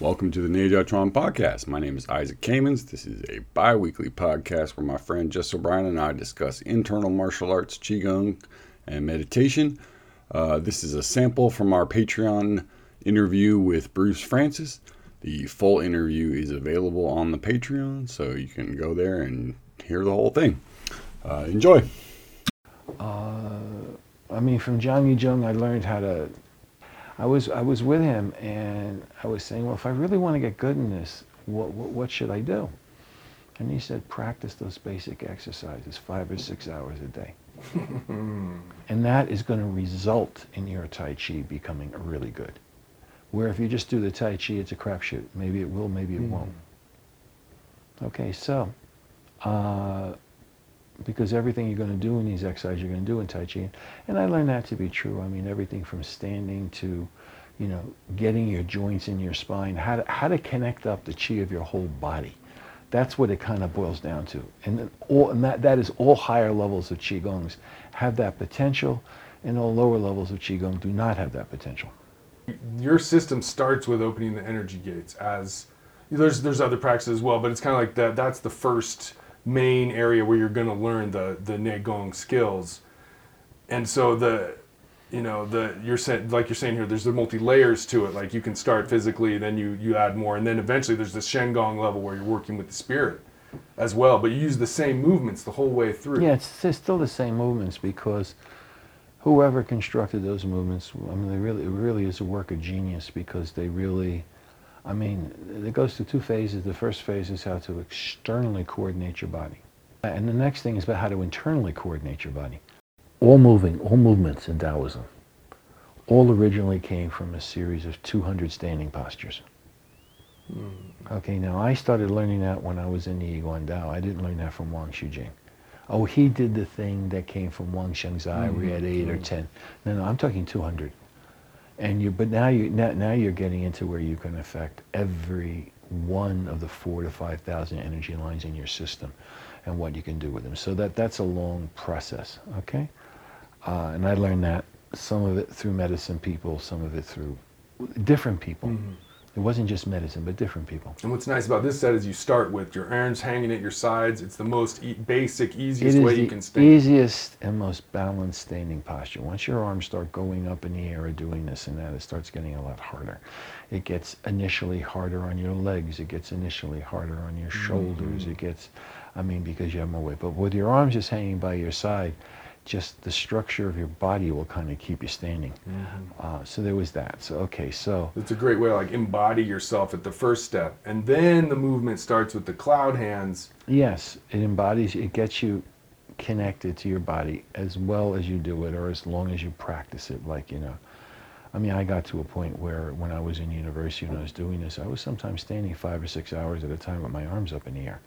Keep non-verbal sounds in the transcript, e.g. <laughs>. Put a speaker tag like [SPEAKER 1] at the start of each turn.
[SPEAKER 1] Welcome to the Neijiaquan podcast. My name is Isaac Kamens. This is a bi weekly podcast where my friend Jess O'Brien and I discuss internal martial arts, Qigong, and meditation. Uh, this is a sample from our Patreon interview with Bruce Frantzis. The full interview is available on the Patreon, so you can go there and hear the whole thing. Uh, enjoy.
[SPEAKER 2] Uh, I mean, from Jang Jung, I learned how to. I was I was with him, and I was saying, well, if I really want to get good in this, what what, what should I do? And he said, practice those basic exercises five or six hours a day, <laughs> and that is going to result in your Tai Chi becoming really good. Where if you just do the Tai Chi, it's a crapshoot. Maybe it will, maybe it won't. Okay, so. Uh, because everything you're going to do in these exercises you're going to do in Tai Chi. And I learned that to be true. I mean, everything from standing to, you know, getting your joints in your spine, how to, how to connect up the Chi of your whole body. That's what it kind of boils down to. And, all, and that, that is all higher levels of Qigongs have that potential, and all lower levels of Qigong do not have that potential.
[SPEAKER 3] Your system starts with opening the energy gates as there's there's other practices as well, but it's kind of like that that's the first main area where you're going to learn the the Neigong skills. And so the you know the you're saying like you're saying here there's the multi layers to it like you can start physically then you you add more and then eventually there's the Shengong level where you're working with the spirit as well but you use the same movements the whole way through.
[SPEAKER 2] Yeah, it's, it's still the same movements because whoever constructed those movements, I mean, they really, it really is a work of genius because they really, I mean, it goes through two phases. The first phase is how to externally coordinate your body. And the next thing is about how to internally coordinate your body. All moving, all movements in Taoism, all originally came from a series of 200 standing postures. Hmm. Okay, now I started learning that when I was in the Yiguan Dao. I didn't learn that from Wang Shujin. Oh, he did the thing that came from Wang Xiangzhai. We had eight or hmm. ten. No, no, I'm talking 200. And you, but now you, now, now you're getting into where you can affect every one of the four to five thousand energy lines in your system, and what you can do with them. So that that's a long process. Okay, uh, and I learned that some of it through medicine people, some of it through different people. It wasn't just medicine, but different people.
[SPEAKER 3] And what's nice about this set is you start with your arms hanging at your sides. It's the most e- basic, easiest way you can stand.
[SPEAKER 2] easiest and most balanced standing posture. Once your arms start going up in the air or doing this and that, it starts getting a lot harder. It gets initially harder on your legs. It gets initially harder on your shoulders.
[SPEAKER 3] Mm-hmm.
[SPEAKER 2] It gets, I mean, because you have more weight. But with your arms just hanging by your side, just the structure of your body will kind of keep you standing.
[SPEAKER 3] Mm-hmm.
[SPEAKER 2] Uh, so there was that. So okay, so
[SPEAKER 3] It's a great way to like embody yourself at the first step, and then the movement starts with the cloud hands.
[SPEAKER 2] Yes, it embodies, it gets you connected to your body as well as you do it, or as long as you practice it. Like, you know, I mean, I got to a point where when I was in university and I was doing this, I was sometimes standing five or six hours at a time with my arms up in the air.